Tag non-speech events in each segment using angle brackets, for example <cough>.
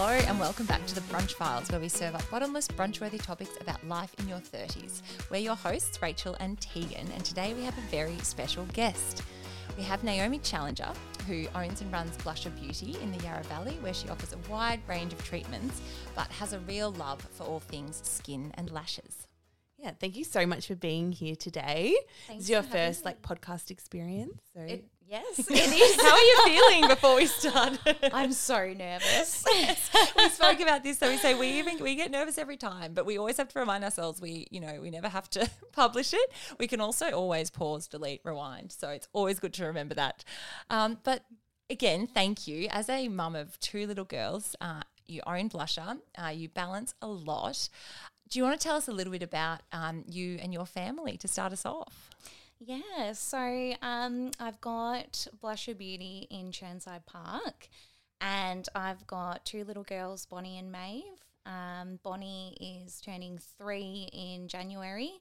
Hello and welcome back to the Brunch Files, where we serve up bottomless brunch-worthy topics about life in your 30s. We're your hosts, Rachel and Tegan, and today we have a very special guest. We have Naomi Challenger, who owns and runs Blusha Beauty in the Yarra Valley, where she offers a wide range of treatments, but has a real love for all things skin and lashes. Yeah, thank you so much for being here today. Thanks It's your first like podcast experience. So Yes, <laughs> it is. How are you feeling before we start? <laughs> I'm so nervous. <laughs> we spoke about this, so we say we even we get nervous every time, but we always have to remind ourselves we you know we never have to publish it. We can also always pause, delete, rewind. So it's always good to remember that. Um, but again, thank you as a mum of two little girls. Uh, you own Blusha. Uh, you balance a lot. Do you want to tell us a little bit about um, you and your family to start us off? Yeah, so um, I've got Blusha Beauty in Chirnside Park, and I've got two little girls, Bonnie and Maeve. Um, Bonnie is turning three in January,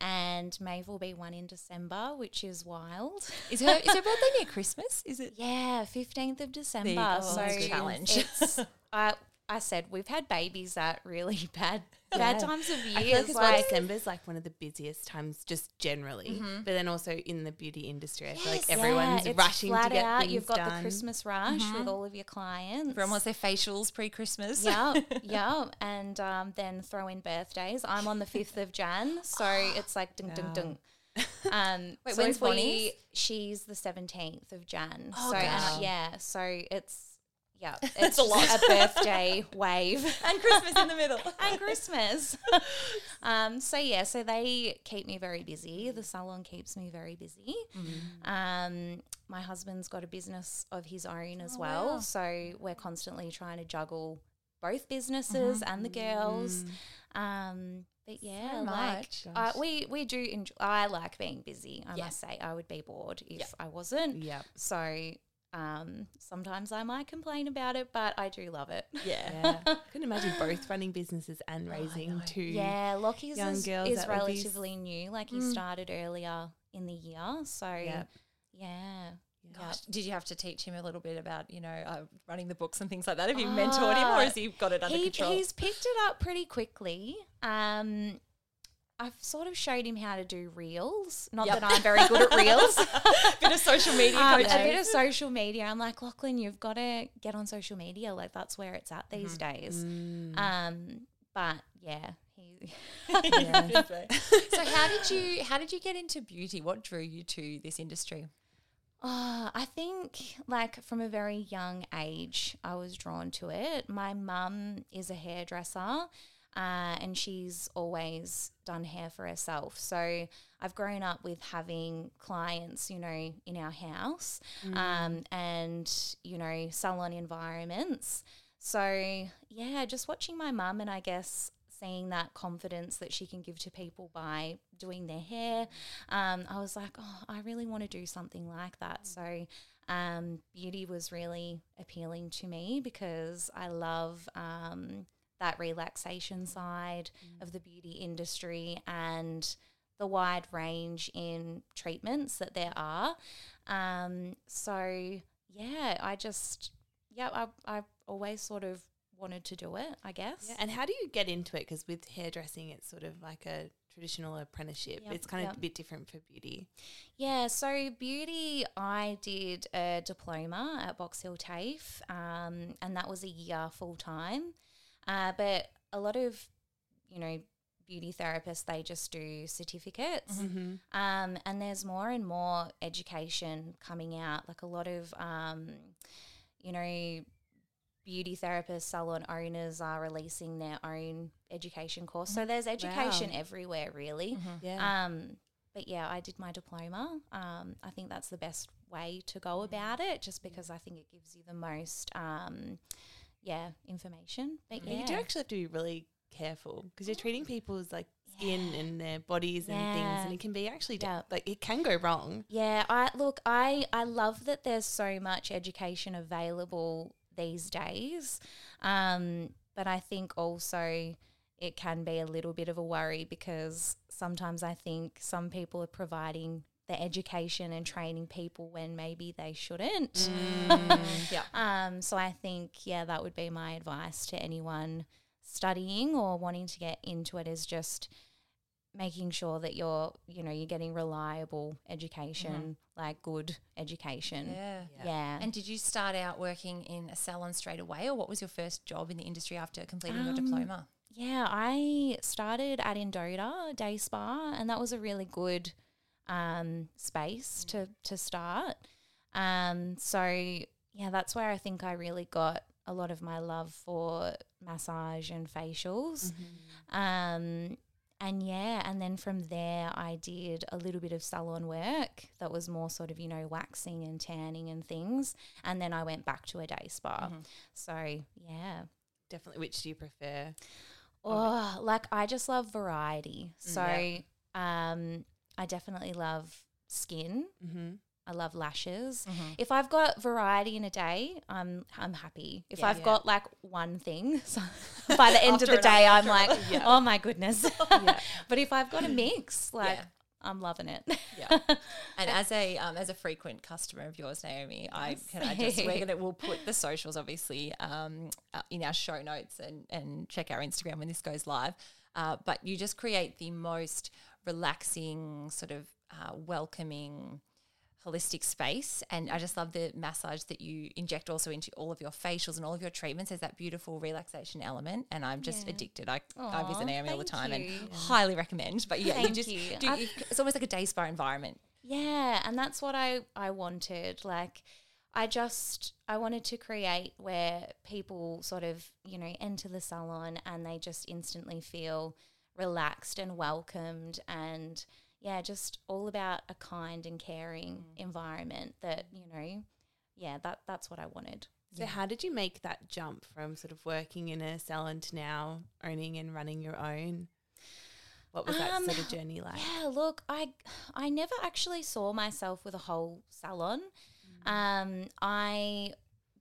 and Maeve will be one in December, which is wild. Is her is her <laughs> birthday near Christmas? Is it? Yeah, fifteenth of December. go. So challenge. It's, <laughs> I I said we've had babies at really <laughs> bad bad times of I years. feel like, as well, like December's like one of the busiest times just generally, but then also in the beauty industry. I feel like everyone's Yeah, rushing to get out. things You've got done. the Christmas rush with all of your clients. Everyone wants their facials pre-Christmas. yeah, <laughs> yeah, and um, then throw in birthdays. I'm on the fifth of Jan, so <gasps> it's like ding ding ding. Um, <laughs> Wait, so when's Bonnie's? She's the seventeenth of Jan. Oh, so yeah, so it's yeah, <laughs> it's a lot. a birthday wave <laughs> and Christmas in the middle. <laughs> and Christmas. um, so yeah, so they keep me very busy. The salon keeps me very busy. Mm-hmm. Um, my husband's got a business of his own as Oh, well, wow. so we're constantly trying to juggle both businesses Mm-hmm. and the girls. Um, but yeah, So like uh, we we do enjoy. I like being busy. I Yeah. must say, I would be bored if I wasn't. Yep. So um, sometimes I might complain about it, but I do love it. Yeah. <laughs> Yeah. Couldn't imagine both running businesses and raising know. two. Yeah, Lockie's young is, girls, is that would be s- relatively new. Like he Mm. started earlier in the year, so Yep. yeah. Gosh, did you have to teach him a little bit about you know uh, running the books and things like that? Have you mentored him, or Ah, has he got it under He, control? he's picked it up pretty quickly. Um, I've sort of showed him how to do reels. Not Yep. that I'm very good at reels. <laughs> bit of social media Um, a bit of social media. I'm like, Lachlan, you've got to get on social media. Like that's where it's at these days. Mm. Um, but yeah, he. <laughs> Yeah. <laughs> so how did you how did you get into beauty? What drew you to this industry? Oh, I think like from a very young age, I was drawn to it. My mum is a hairdresser. Uh, and she's always done hair for herself. So I've grown up with having clients, you know, in our house um, and, you know, salon environments. So, yeah, just watching my mum and I guess seeing that confidence that she can give to people by doing their hair, um, I was like, oh, I really want to do something like that. So, um, beauty was really appealing to me because I love um, that relaxation side of the beauty industry and the wide range in treatments that there are. Um, so, yeah, I just, yeah, I, I always sort of wanted to do it, I guess. Yeah, and how do you get into it? Because with hairdressing, it's sort of like a traditional apprenticeship. Yep, it's kind of a bit different for beauty. Yeah, so beauty, I did a diploma at Box Hill TAFE, um, and that was a year full time. Uh, but a lot of, you know, beauty therapists, they just do certificates. Mm-hmm. Um, and there's more and more education coming out, like a lot of, um, you know, beauty therapists, salon owners are releasing their own education course. So there's education everywhere, really. Yeah. Um, but yeah, I did my diploma. Um, I think that's the best way to go about it, just because I think it gives you the most, um, yeah, information. But yeah, You do actually have to be really careful because you're treating people's like skin and their bodies and things, and it can be actually Yeah. like it can go wrong. Yeah, I look, I I love that there's so much education available these days. Um, but I think also it can be a little bit of a worry because sometimes I think some people are providing the education and training people when maybe they shouldn't. Mm. <laughs> yeah. Um, so I think, yeah, that would be my advice to anyone studying or wanting to get into it is just making sure that you're, you know, you're getting reliable education, like good education. Yeah. Yeah. And did you start out working in a salon straight away, or what was your first job in the industry after completing your Um, diploma? Yeah, I started at Endota Day Spa, and that was a really good um, space to to start. Um, so yeah, that's where I think I really got a lot of my love for massage and facials. Um, and yeah, and then from there, I did a little bit of salon work that was more sort of, you know, waxing and tanning and things. And then I went back to a day spa. So yeah. Definitely. Which do you prefer? Oh, like I just love variety. So, yeah. um, I definitely love skin. Mm-hmm. I love lashes. Mm-hmm. If I've got variety in a day, I'm I'm happy. If Yeah. I've Yeah. got like one thing, <laughs> so <laughs> by the end of the day, I'm like, <laughs> Yeah. oh my goodness. But if I've got a mix, like. I'm loving it. Yeah. And as a um, as a frequent customer of yours, Naomi, I can I just we're gonna we'll put the socials obviously um, uh, in our show notes and and check our Instagram when this goes live. Uh, but you just create the most relaxing, sort of uh, welcoming, holistic space. And I just love the massage that you inject also into all of your facials and all of your treatments. There's that beautiful relaxation element, and I'm just Yeah. addicted. I, I visit Aw, Naomi all the time you. and highly recommend. But yeah, you just you. do, it's almost like a day spa environment. Yeah, and that's what I I wanted. Like I just I wanted to create where people sort of, you know, enter the salon and they just instantly feel relaxed and welcomed and yeah, just all about a kind and caring environment that, you know, yeah, that that's what I wanted. So, how did you make that jump from sort of working in a salon to now owning and running your own? What was that Um, sort of journey like? Yeah, look, I I never actually saw myself with a whole salon. Um, I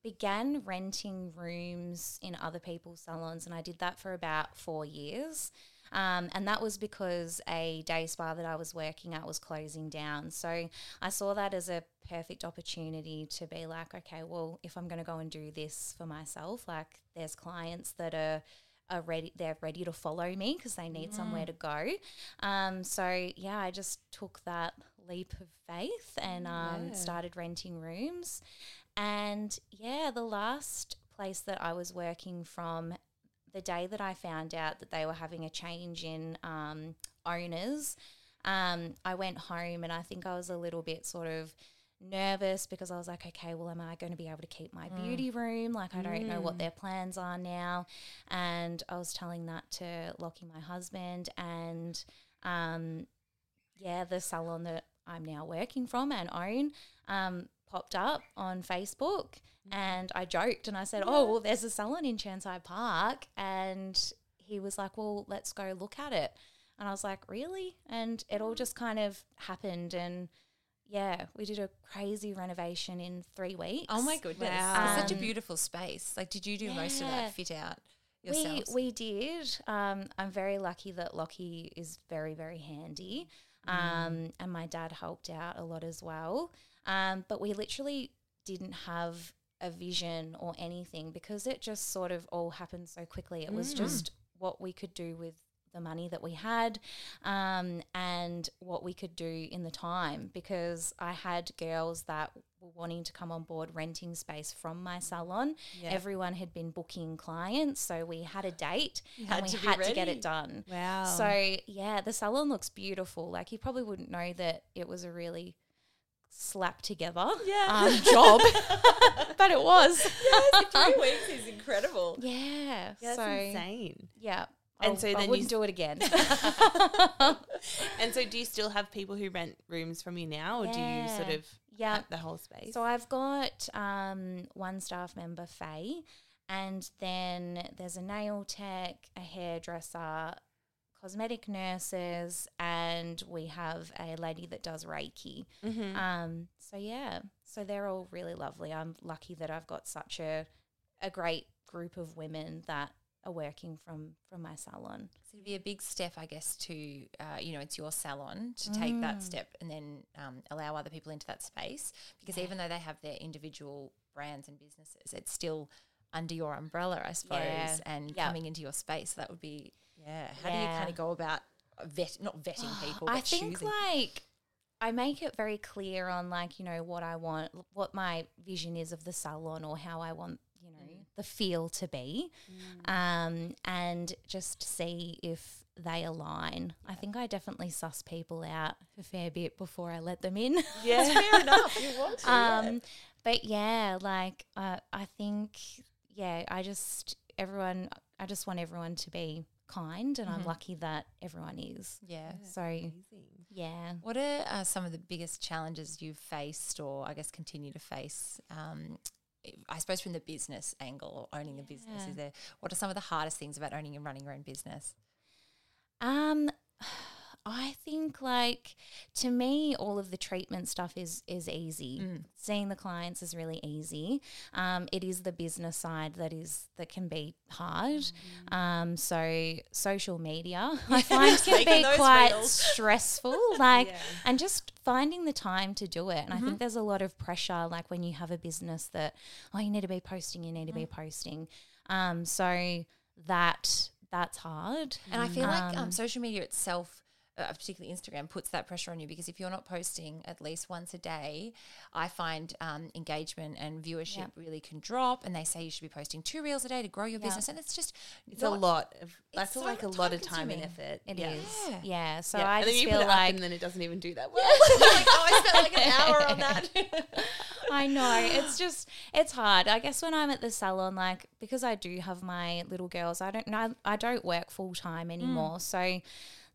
began renting rooms in other people's salons, and I did that for about four years. Um, and that was because a day spa that I was working at was closing down. So I saw that as a perfect opportunity to be like, okay, well, if I'm going to go and do this for myself, like there's clients that are are ready they're ready to follow me because they need somewhere to go um, so yeah i just took that leap of faith and um, Yeah. started renting rooms and yeah the last place that i was working from the day that i found out that they were having a change in um, owners um, i went home and i think i was a little bit sort of nervous because I was like, okay, well, am I going to be able to keep my beauty room? Like, I don't know what their plans are now. And I was telling that to Lockie, my husband, and um, yeah, the salon that I'm now working from and own um, popped up on Facebook. And I joked and I said, oh, well, there's a salon in Chirnside Park. And he was like, well, let's go look at it. And I was like, really? And it all just kind of happened. And yeah, we did a crazy renovation in three weeks. Oh my goodness. Wow. It's such a Um, beautiful space. Like, did you do most of that fit out We, we did. Um, I'm very lucky that Lockie is very, very handy. Mm. Um, and my dad helped out a lot as well. Um, but we literally didn't have a vision or anything because it just sort of all happened so quickly. It Mm. was just what we could do with the money that we had um, and what we could do in the time because I had girls that were wanting to come on board renting space from my salon. Yeah. Everyone had been booking clients, so we had a date had and we to had to get it done. Wow. So yeah, the salon looks beautiful. Like you probably wouldn't know that it was a really slap together Yeah. um, job, <laughs> but it was. Three <laughs> weeks is incredible. Yeah. yeah, that's so insane. yeah. And And so I then you wouldn't s- do it again. <laughs> <laughs> And so, do you still have people who rent rooms from you now, or do you sort of Yeah. the whole space? So I've got um, one staff member, Faye, and then there's a nail tech, a hairdresser, cosmetic nurses, and we have a lady that does Reiki. Mhm. Um, so yeah, so they're all really lovely. I'm lucky that I've got such a a great group of women that are working from from my salon. So it'd be a big step, I guess, to uh, you know, it's your salon to take that step and then um, allow other people into that space. Because even though they have their individual brands and businesses, it's still under your umbrella, I suppose, Yeah. and Yep. coming into your space. That would be yeah. How do you kind of go about vet, not vetting <gasps> people, I think choosing? like I make it very clear on like you know what I want, what my vision is of the salon, or how I want Mm. The feel to be, um, and just see if they align. I think I definitely suss people out a fair bit before I let them in. <laughs> yeah, fair enough. You want to, yeah. um, but yeah, like uh, I think yeah, I just everyone. I just want everyone to be kind, and I'm lucky that everyone is. yeah. So Amazing. yeah. What are uh, some of the biggest challenges you've faced, or I guess continue to face? Um, I suppose from the business angle or owning a business, is there? What are some of the hardest things about owning and running your own business? Um, I think like to me, all of the treatment stuff is is easy. Seeing the clients is really easy. Um, it is the business side that is that can be hard. Um, so social media <laughs> I find can be quite <laughs> stressful. Like Yeah. and just finding the time to do it. And I think there's a lot of pressure, like when you have a business that oh you need to be posting, you need to be posting. Um, so that that's hard. And I feel like um, social media itself, uh, particularly Instagram, puts that pressure on you because if you're not posting at least once a day, I find um, engagement and viewership really can drop. And they say you should be posting two reels a day to grow your business, and it's just It's not- a lot of that's so like a lot of time and effort. It yeah. is, Yeah. So. I and then just you feel put it like up and then it doesn't even do that <laughs> well. like, oh, I spent like an hour on that. <laughs> I know it's just it's hard. I guess when I'm at the salon, like because I do have my little girls, I don't know I don't work full time anymore. So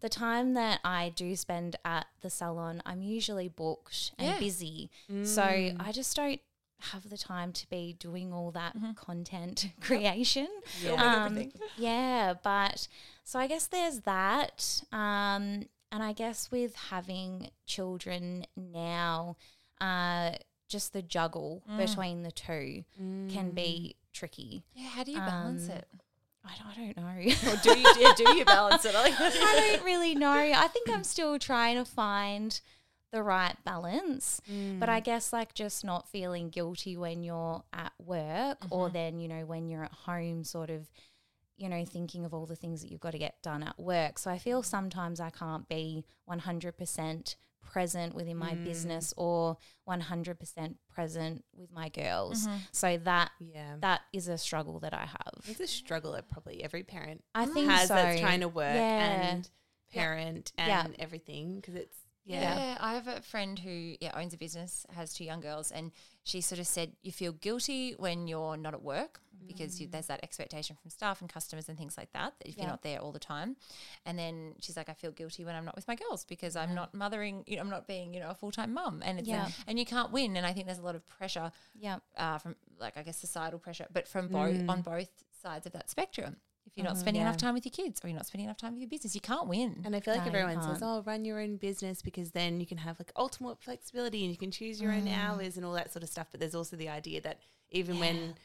the time that I do spend at the salon, I'm usually booked and Yeah. busy. So I just don't have the time to be doing all that content <laughs> creation. Yeah. Um, <laughs> yeah, but so I guess there's that. Um, and I guess with having children now, uh, just the juggle between the two can be tricky. Yeah, how do you balance Um, it? I don't, I don't know. <laughs> Or do you <laughs> yeah, do you balance it? I. <laughs> I don't really know. I think I'm still trying to find the right balance. Mm. But I guess like just not feeling guilty when you're at work or mm-hmm. then, you know, when you're at home, sort of, you know, thinking of all the things that you've got to get done at work. So I feel mm. sometimes I can't be 100% present within my mm. business or 100% present with my girls. Mm-hmm. So that Yeah. that is a struggle that I have. It's a struggle that probably every parent I think has so. that's trying to work Yeah. and parent and Yeah. everything because it's Yeah. yeah. I have a friend who yeah owns a business, has two young girls, and she sort of said you feel guilty when you're not at work because you, there's that expectation from staff and customers and things like that. That if Yeah. you're not there all the time, and then she's like, I feel guilty when I'm not with my girls because I'm not mothering. You know, I'm not being you know a full time mum, and it's Yeah. and you can't win. And I think there's a lot of pressure Yeah. uh, from like I guess societal pressure, but from both on both sides of that spectrum. If you're not spending yeah. enough time with your kids or you're not spending enough time with your business, you can't win. And I feel like No, everyone says, "Oh, run your own business because then you can have like ultimate flexibility and you can choose your own Mm. hours and all that sort of stuff." But there's also the idea that even when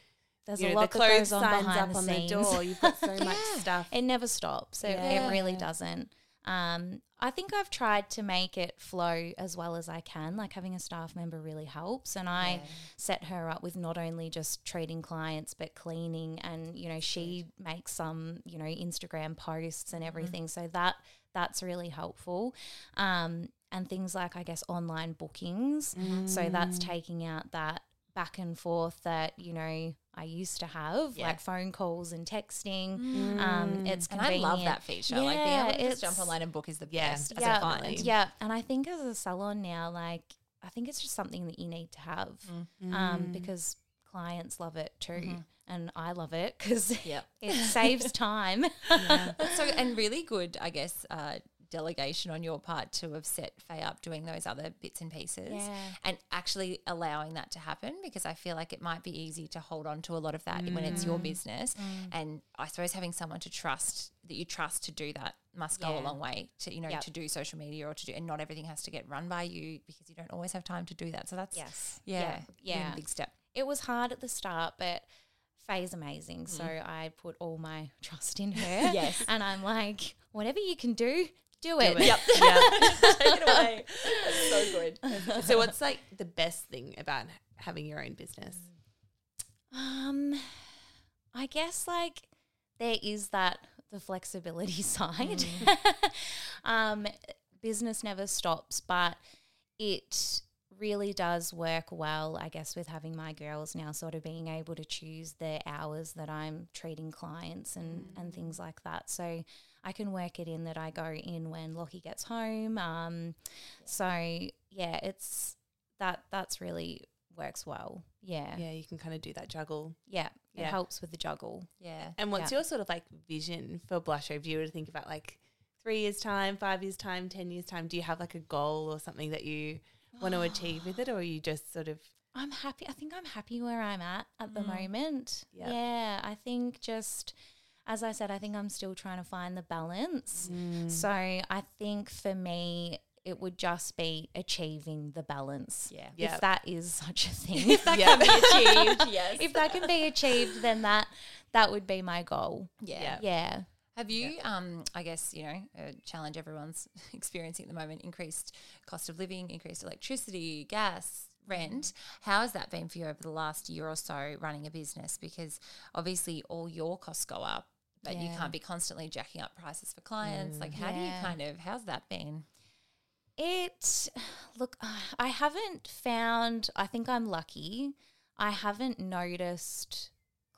There's you a know, lot the that clothes goes on signs behind up the on scenes. the door, you've got so <laughs> much stuff. It never stops. It, it really doesn't. Um, I think I've tried to make it flow as well as I can. Like having a staff member really helps, and I set her up with not only just treating clients but cleaning, and you know she makes some you know Instagram posts and everything. So that that's really helpful. Um, and things like I guess online bookings. So that's taking out that back and forth that you know I used to have, Yeah. like phone calls and texting. Um, it's And I love that feature. like being able to Yeah, just jump it's- online and book is the Yeah, best as yeah, a client. Yeah, and I think as a salon now, like I think it's just something that you need to have um, because clients love it too, and I love it because Yep. <laughs> it saves time. That's <laughs> so and really good, I guess, uh, delegation on your part to have set Faye up doing those other bits and pieces Yeah. and actually allowing that to happen because I feel like it might be easy to hold on to a lot of that when it's your mm. business. Mm. And I suppose having someone to trust that you trust to do that must go a long way to, you know, Yep. to do social media or to do and not everything has to get run by you because you don't always have time to do that. So that's Yes. yeah, Yeah. Yeah. big step. it was hard at the start, but Faye's amazing. So mm. I put all my <laughs> trust in her. <laughs> Yes. And I'm like, whatever you can do, do it. it. Yep. Yeah. <laughs> Take it <laughs> away. That's so good. <laughs> so what's like the best thing about having your own business? Um, I guess like there is that the flexibility side. um, business never stops, but it really does work well, I guess, with having my girls now sort of being able to choose the hours that I'm treating clients and, and things like that. So I can work it in that I go in when Lockie gets home. Um, so yeah, it's that that's really works well. Yeah. Yeah, you can kind of do that juggle. Yeah, it helps with the juggle. Yeah. And what's Yeah. your sort of like vision for Blush If you were to think about like three years time, five years time, ten years time? Do you have like a goal or something that you want to <gasps> achieve with it, or are you just sort of I'm happy. I think I'm happy where I'm at at the Mm. moment. Yep. Yeah, I think just as I said, I think I'm still trying to find the balance. Mm. So I think for me, it would just be achieving the balance. Yeah. Yep. If that is such a thing. If that Yeah. <laughs> can be achieved, <laughs> yes. if that can be achieved, then that that would be my goal. yeah. Yeah. Yeah. Have you, um, I guess, you know, a challenge everyone's <laughs> experiencing at the moment increased cost of living, increased electricity, gas, rent. How has that been for you over the last year or so running a business? Because obviously all your costs go up, but you can't be constantly jacking up prices for clients. Mm. Like, how do you kind of, how's that been? It look, <sighs> I haven't found. I think I'm lucky. I haven't noticed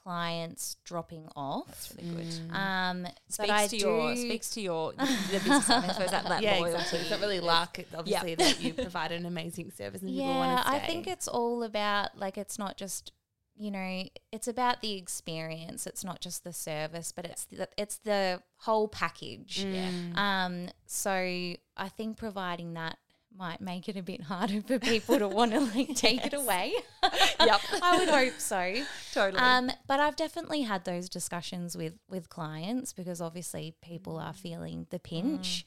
clients dropping off. That's really good. Mm. Mm. Um, Speaks but I to do. your speaks to your the <laughs> business. I suppose that, that yeah, loyalty. exactly. It's not really luck. It's obviously Yeah. that you provide an amazing service and people want to stay. I think it's all about like it's not just you know it's about the experience. It's not just the service, but it's the, it's the whole package. Yeah. Um, so I think providing that might make it a bit harder for people to want to <laughs> like take it away. <laughs> Yep. <laughs> I would hope so. Totally. Um, but I've definitely had those discussions with with clients because obviously people Mm. are feeling the pinch.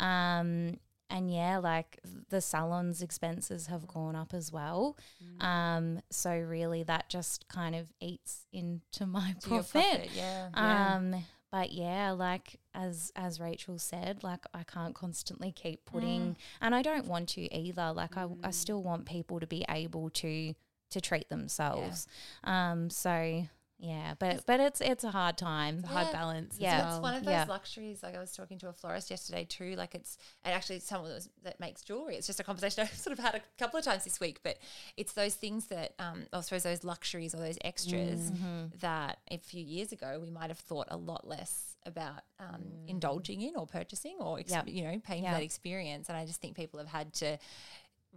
Um, and yeah, like the salon's expenses have gone up as well. Mm. Um, so really that just kind of eats into <laughs> my To your profit. Yeah. Yeah. Um, but yeah, like as as Rachel said, like I can't constantly keep putting, and I don't want to either. Like I, I still want people to be able to to treat themselves. Um, so yeah, but but it's it's a hard time. It's a hard balance. Yeah. as It's one of those Yeah. luxuries. Like I was talking to a florist yesterday too. Like it's and actually it's someone that, was, that makes jewelry. It's just a conversation <laughs> I've sort of had a couple of times this week. But it's those things that um, I suppose those luxuries or those extras Mm-hmm. that a few years ago we might have thought a lot less about um, indulging in or purchasing or ex- Yep. you know paying for that experience. And I just think people have had to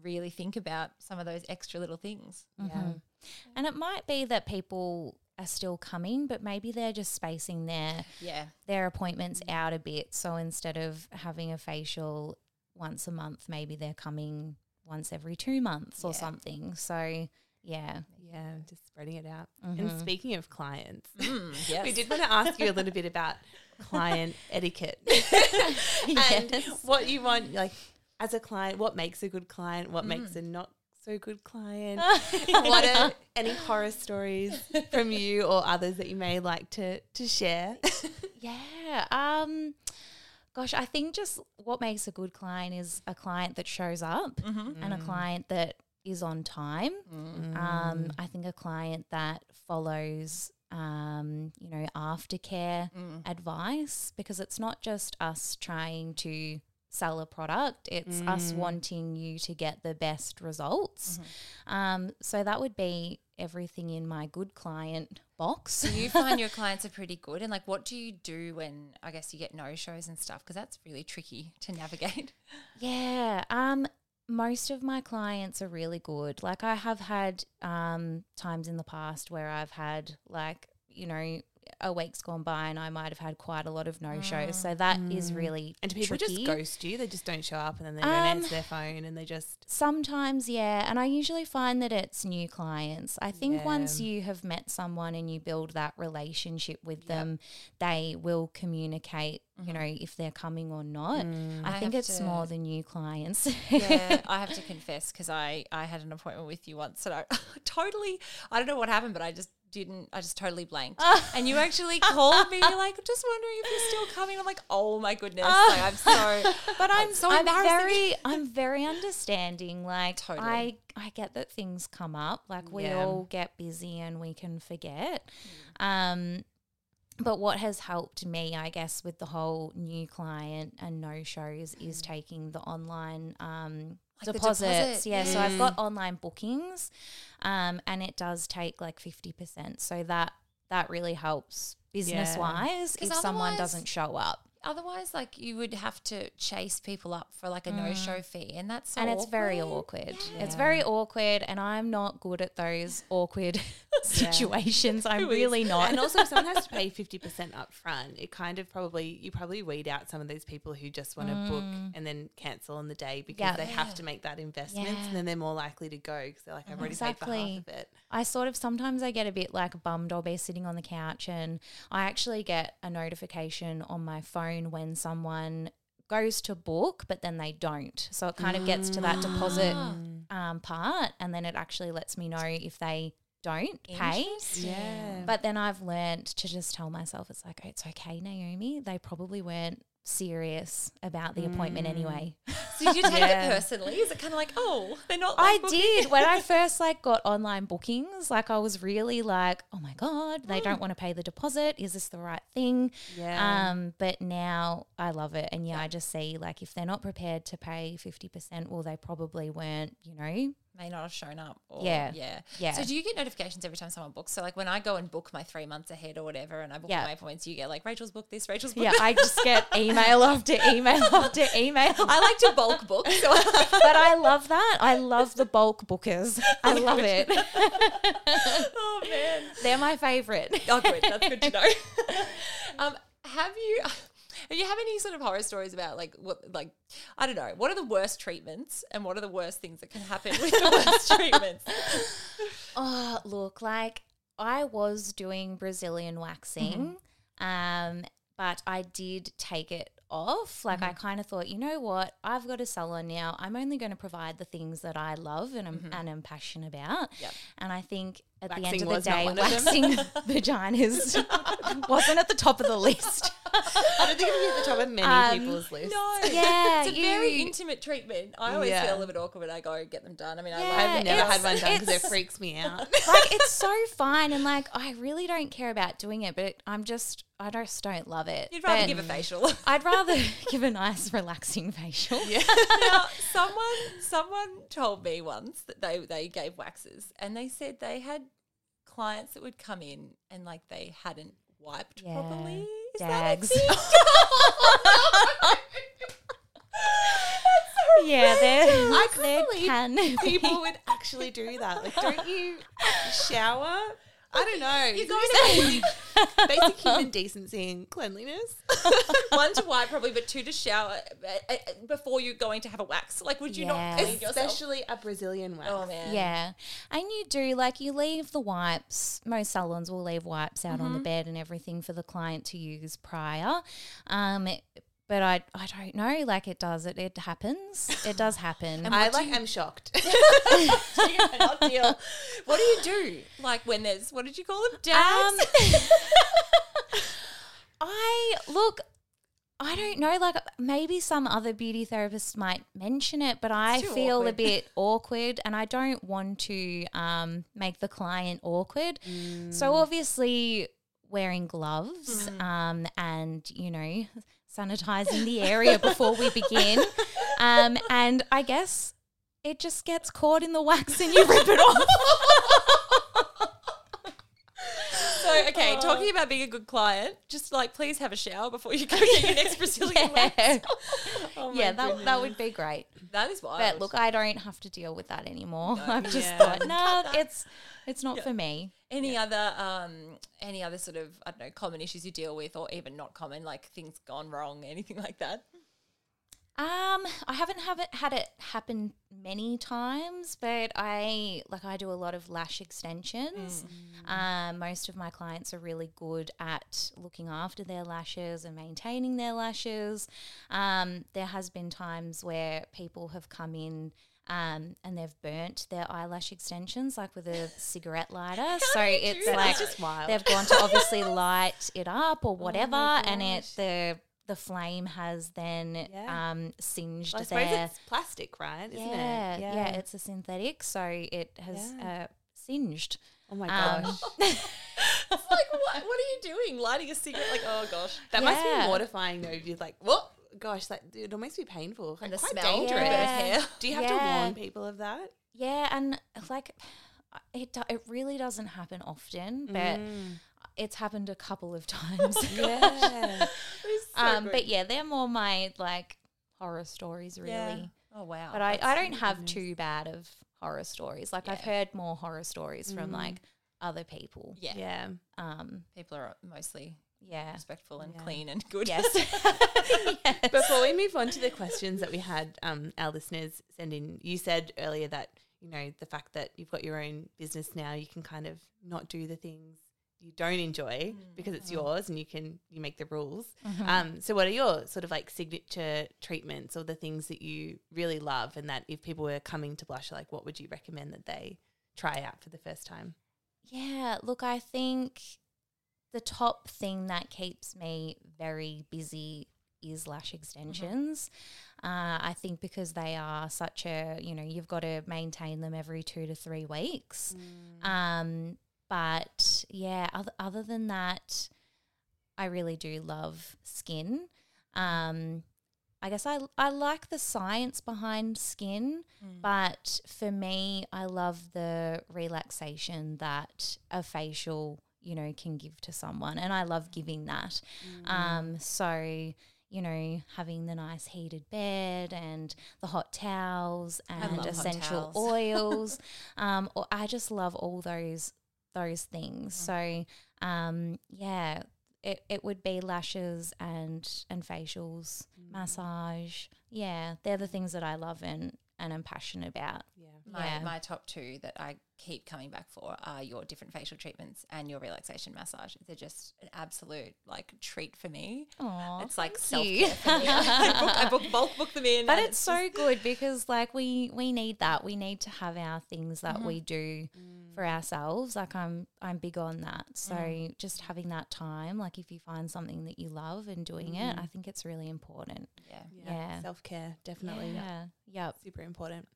really think about some of those extra little things. Mhm. And it might be that people are still coming, but maybe they're just spacing their Yeah. their appointments out a bit. So instead of having a facial once a month, maybe they're coming once every two months or Yeah. something. So yeah. Yeah, just spreading it out. Mhm. And speaking of clients, Mm, <laughs> yes. we did want to ask you a little bit about client <laughs> etiquette <laughs> and Yes. what you want, like as a client, what makes a good client, what makes a not so good client. <laughs> <laughs> what are <laughs> any horror stories from you or others that you may like to to share? Yeah. Um gosh, I think just what makes a good client is a client that shows up Mm-hmm. and a client that is on time. Um, I think a client that follows um, you know, aftercare advice because it's not just us trying to sell a product, it's us wanting you to get the best results. Um, so that would be everything in my good client box. Do you find your <laughs> clients are pretty good? And like, what do you do when I guess you get no shows and stuff? Because that's really tricky to navigate. <laughs> Yeah. Um most of my clients are really good. Like I have had um times in the past where I've had like, you know, a week's gone by and I might have had quite a lot of no shows. Mm. So that is mm. really And do people tricky. just ghost you? They just don't show up and then they don't Um, answer their um, phone and they just Sometimes, yeah. And I usually find that it's new clients. I think once you have met someone and you build that relationship with them, they will communicate, you know, mm-hmm. if they're coming or not. Mm. I I think it's to- more the new clients. yeah, <laughs> I have to confess because I I had an appointment with you once and I <laughs> totally I don't know what happened, but I just didn't. I just totally blanked. <laughs> and you actually called me. You're like, just wondering if you're still coming. I'm like, oh my goodness. like, I'm <laughs> so. But I'm so I'm very <laughs> I'm very understanding. Like Totally. I I get that things come up. Like we Yeah. all get busy and we can forget. Um but what has helped me, I guess, with the whole new client and no shows is taking the online um, Like deposits. deposit, yeah, so I've got online bookings, um, and it does take like fifty percent. So that that really helps business-wise if someone doesn't show up. Otherwise, like you would have to chase people up for like a no mm. show fee, and that's so and it's very awkward. It's very awkward, and I'm not good at those awkward <laughs> situations. I'm really not. and also, if someone has to pay <laughs> fifty percent up front, it kind of probably you probably weed out some of those people who just want to mm. book and then cancel on the day because Yeah. they have to make that investment, Yeah. and then they're more likely to go because they're like, I've already paid for half of it. I sort of sometimes I get a bit like bummed. I'll be sitting on the couch and I actually get a notification on my phone when someone goes to book, but then they don't. So it kind of gets to that deposit um, part, and then it actually lets me know if they don't pay. Yeah, But then I've learned to just tell myself it's like it's okay, Naomi. They probably weren't serious about the appointment anyway. <laughs> So did you take Yeah. it personally? Is it kind of like, oh, they're not? I booking? did when I <laughs> first like got online bookings. Like I was really like, oh my god, they don't want to pay the deposit. Is this the right thing? Yeah. Um, but now I love it, and yeah, I just see like if they're not prepared to pay fifty percent, well, they probably weren't. You know, may not have shown up. Or, Yeah. yeah, Yeah. So do you get notifications every time someone books? So like when I go and book my three months ahead or whatever, and I book Yeah. my appointments, you get like Rachel's booked this, Rachel's booked yeah. I just get <laughs> email after email <laughs> after email. <laughs> I like to bulk book, so I but I love that. I love the bulk bookers. I love it. oh man. They're my favorite. Oh, good. That's good to know. um, have you have you have any sort of horror stories about like what like I don't know what are the worst treatments and what are the worst things that can happen with the worst <laughs> treatments? <laughs> Oh, look, like I was doing Brazilian waxing, mm-hmm. um, but I did take it off. Like I mm-hmm. kind of thought, you know what? I've got a salon now. I'm only going to provide the things that I love and I'm, mm-hmm. and I'm passionate about. Yep. And I think at the end of the day, waxing <laughs> vaginas <laughs> wasn't at the top of the list. I don't think it'd be at the top of many Um, people's list. No, <laughs> Yeah, it's a very intimate treatment. I always Yeah. feel a little bit awkward when I go and get them done. I mean, I Yeah, love I've never had one done because it freaks me out. like it's so fine and like I really don't care about doing it, but I'm just I just don't love it. You'd rather But give a facial. I'd rather give a nice relaxing facial. yeah. now, someone someone told me once that they they gave waxes and they said they had clients that would come in and like they hadn't wiped Yeah. properly. Is Dags. that a thing? <laughs> yeah, there, I <laughs> there can be. People would actually do that. Like, don't you <laughs> shower? I don't know. You're going it basic, basic <laughs> human decency and cleanliness. <laughs> One to <laughs> wipe probably, but two to shower uh, uh, before you're going to have a wax. Like, would you not Yes. clean yourself? Especially a Brazilian wax. Oh man, Yeah. And you do like you leave the wipes. Most salons will leave wipes out on Mm-hmm. the bed and everything for the client to use prior. Um it- but I I don't know, like it does it it happens. It does happen. I like. I'm shocked. <laughs> Cannot deal. What do you do? Like when there's what did you call them? Dags. Um, <laughs> I look. I don't know. Like maybe some other beauty therapists might mention it, but I too feel a bit awkward, and I don't want to um, make the client awkward. So obviously, wearing gloves um, and you know sanitizing the area before we begin, um, and I guess it just gets caught in the wax and you rip it off. So okay, talking about being a good client, just like please have a shower before you go get your next <laughs> Brazilian wax. yeah, <laughs> Oh yeah that, that would be great. that is wild. But look, I don't have to deal with that anymore. I've just Yeah. thought, no, it's it's not for me. Any other um any other sort of I don't know common issues you deal with, or even not common, like things gone wrong, anything like that. Um, I haven't have it had it happen many times, but I like I do a lot of lash extensions. Um, most of my clients are really good at looking after their lashes and maintaining their lashes. Um, there has been times where people have come in. Um, and they've burnt their eyelash extensions like with a <laughs> cigarette lighter. so it's like they've gone to obviously <laughs> light it up or whatever, and it the the flame has then Yeah. um, singed Well, I suppose their it's plastic, right? Isn't yeah, it? yeah yeah, it's a synthetic, so it has Yeah. uh, singed. Oh my Um, gosh. <laughs> It's like, what, what are you doing? Lighting a cigarette? Like, oh gosh. That must be mortifying though. You're like, what? Gosh, that it almost be painful. Like, And the quite smell, dangerous. burnt <laughs> Yeah. Do you have to warn people of that? Yeah, and like it do- it really doesn't happen often, but Mm. it's happened a couple of <laughs> times. <laughs> Yeah. um, but yeah, they're more my like horror stories, really. Yeah. Oh wow. But I, That's- I don't have too bad of horror stories. Like I've heard more horror stories from like other people. yeah. yeah. Um, People are mostly yeah. respectful and Yeah. clean and good. Yes. <laughs> yes. Before we move on to the questions that we had um, our listeners send in, you said earlier that, you know, the fact that you've got your own business now, you can kind of not do the things you don't enjoy because it's yours and you can you make the rules. Um, so what are your sort of like signature treatments or the things that you really love and that if people were coming to Blush, like what would you recommend that they try out for the first time? Yeah, look, I think the top thing that keeps me very busy is lash extensions. Uh, I think because they are such a, you know, you've got to maintain them every two to three weeks. Um, but yeah, other, other than that, I really do love skin. Um, I guess I, I like the science behind skin, but for me, I love the relaxation that a facial, you know, can give to someone. And I love giving that. Um, so, you know, having the nice heated bed and the hot towels and essential towels. oils. <laughs> um, or I just love all those those things. So, um, yeah, it, it would be lashes and and facials, massage. Yeah, they're the things that I love and and am passionate about. Yeah. My, Yeah. my top two that I keep coming back for are your different facial treatments and your relaxation massage. They're just an absolute like treat for me. Oh, it's like self thank care you. for me. <laughs> I, book, I book bulk book them in, But and it's so good because like we we need that. We need to have our things that we mm-hmm. do for mm. ourselves. Like I'm I'm big on that. So mm. just having that time, like if you find something that you love and doing it, mm-hmm. I think it's really important. yeah. Yeah. Self care, definitely. Yeah. Yep. Super important.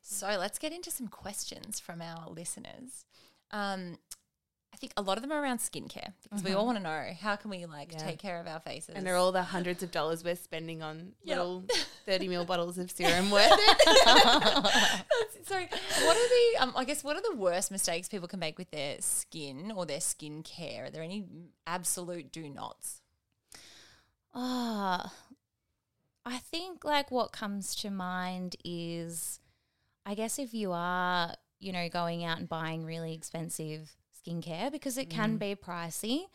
So let's get into some questions from our listeners. Um, I think a lot of them are around skincare because we all want to know how can we like Mm-hmm. Yeah. take care of our faces. And they're all the hundreds of dollars we're spending on Yep. little <laughs> 30 mil bottles of serum worth it. <laughs> so what are the um, I guess what are the worst mistakes people can make with their skin or their skincare? Are there any absolute do nots? Ah, I think like what comes to mind is, I guess if you are, you know, going out and buying really expensive skincare because it Mm. can be pricey.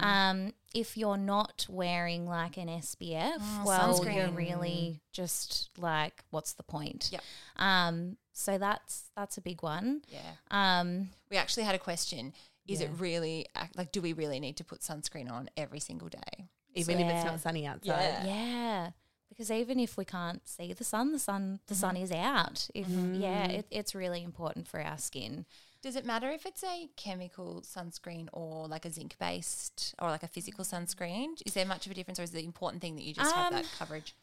Um, if you're not wearing like an SPF, Oh, well, you're really just like, what's the point? Yep. Um, so that's that's a big one. Yeah. Um, We actually had a question. Is it really like do we really need to put sunscreen on every single day? Even if it's not sunny outside. Yeah. Yeah. Because even if we can't see the sun, the sun the sun mm-hmm. is out. If yeah, mm-hmm. it, it's really important for our skin. Does it matter if it's a chemical sunscreen or like a zinc based or like a physical sunscreen? Is there much of a difference or is the important thing that you just have Um, that coverage?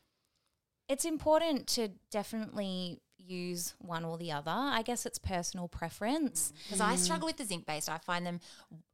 It's important to definitely use one or the other. I guess it's personal preference. Mm. Because I mm. struggle with the zinc based. I find them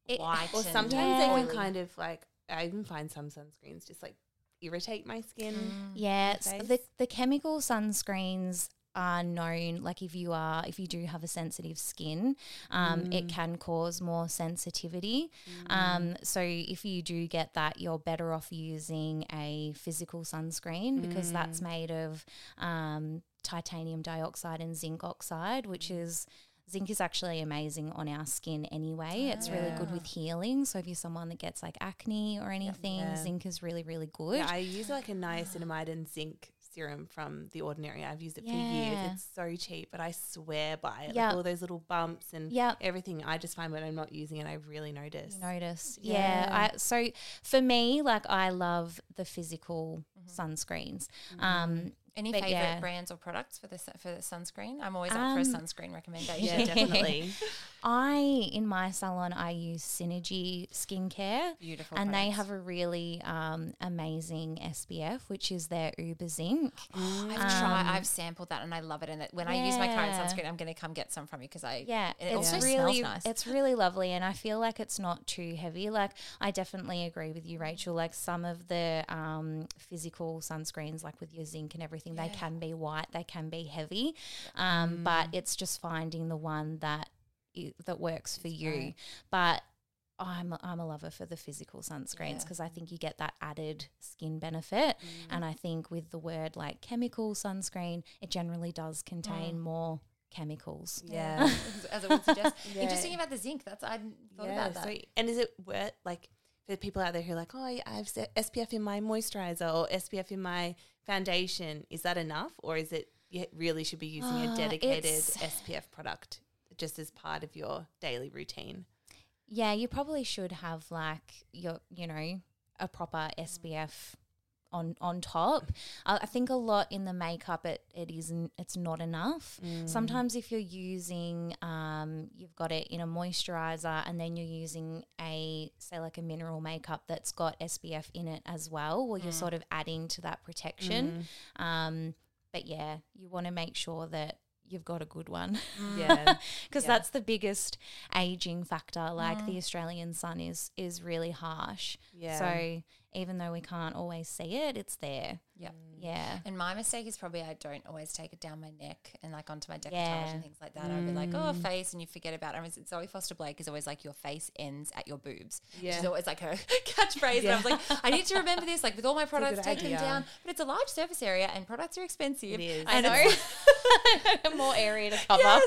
It- white. Or sometimes Yeah. they can kind of like, I even find some sunscreens just like irritate my skin. Yeah, the the chemical sunscreens are known like if you are if you do have a sensitive skin um, it can cause more sensitivity. Um, so if you do get that you're better off using a physical sunscreen because that's made of um, titanium dioxide and zinc oxide which is zinc is actually amazing on our skin anyway it's really good with healing so if you're someone that gets like acne or anything Yeah. zinc is really really good Yeah, I use like a <gasps> niacinamide and zinc serum from The Ordinary. I've used it for years. It's so cheap, but I swear by it. Yeah. Like all those little bumps and Yep. everything. I just find when I'm not using it, I really notice. You notice. Yeah. Yeah. I, so for me, like I love the physical sunscreens. Um, Any But favorite yeah. brands or products for the for the sunscreen? I'm always up for a Um, sunscreen recommendation. Yeah, <laughs> definitely. I in my salon I use Synergie skincare. Beautiful. And they have a really um, amazing SPF, which is their Uber Zinc. I've tried. I've sampled that and I love it. And when I use my current sunscreen, I'm going to come get some from you because I Yeah, it it's also really smells nice. it's really lovely, and I feel like it's not too heavy. Like I definitely agree with you, Rachel. Like some of the um, physical sunscreens, like with your zinc and everything, they can be white, they can be heavy, um, but mm. it's just finding the one that i- that works for you. But I'm I'm a lover for the physical sunscreens Yeah. because I think you get that added skin benefit, mm. and I think with the word like chemical sunscreen, it generally does contain mm. more chemicals. Yeah. <laughs> as it would suggest. <laughs> Yeah. Interesting about the zinc. That's I thought about that. So, and is it worth like for people out there who are like, oh, I have SPF in my moisturizer or SPF in my foundation? Is that enough, or is it you really should be using a Uh, dedicated SPF product just as part of your daily routine? Yeah, you probably should have like your, you know, a proper SPF on on top. I, I think a lot in the makeup it it isn't it's not enough. Mm. Sometimes if you're using um you've got it in a moisturizer and then you're using a say like a mineral makeup that's got SPF in it as well, well you're mm. sort of adding to that protection. Mm. Um but yeah, you want to make sure that you've got a good one. <laughs> Yeah. because Yeah. that's the biggest aging factor. Like the Australian sun is is really harsh. Yeah. So even though we can't always see it, it's there. Yeah. Mm. Yeah. And my mistake is probably I don't always take it down my neck and like onto my decolletage Yeah. and things like that. I'd be like, oh, mm. face, and you forget about it. I mean, Zoe Foster Blake is always like, your face ends at your boobs. Yeah. She's always like her <laughs> catchphrase. And I was like, I need to remember this. Like with all my <laughs> products, good take them down. But it's a large surface area and products are expensive. It is. I know. it's- <laughs> More area to cover.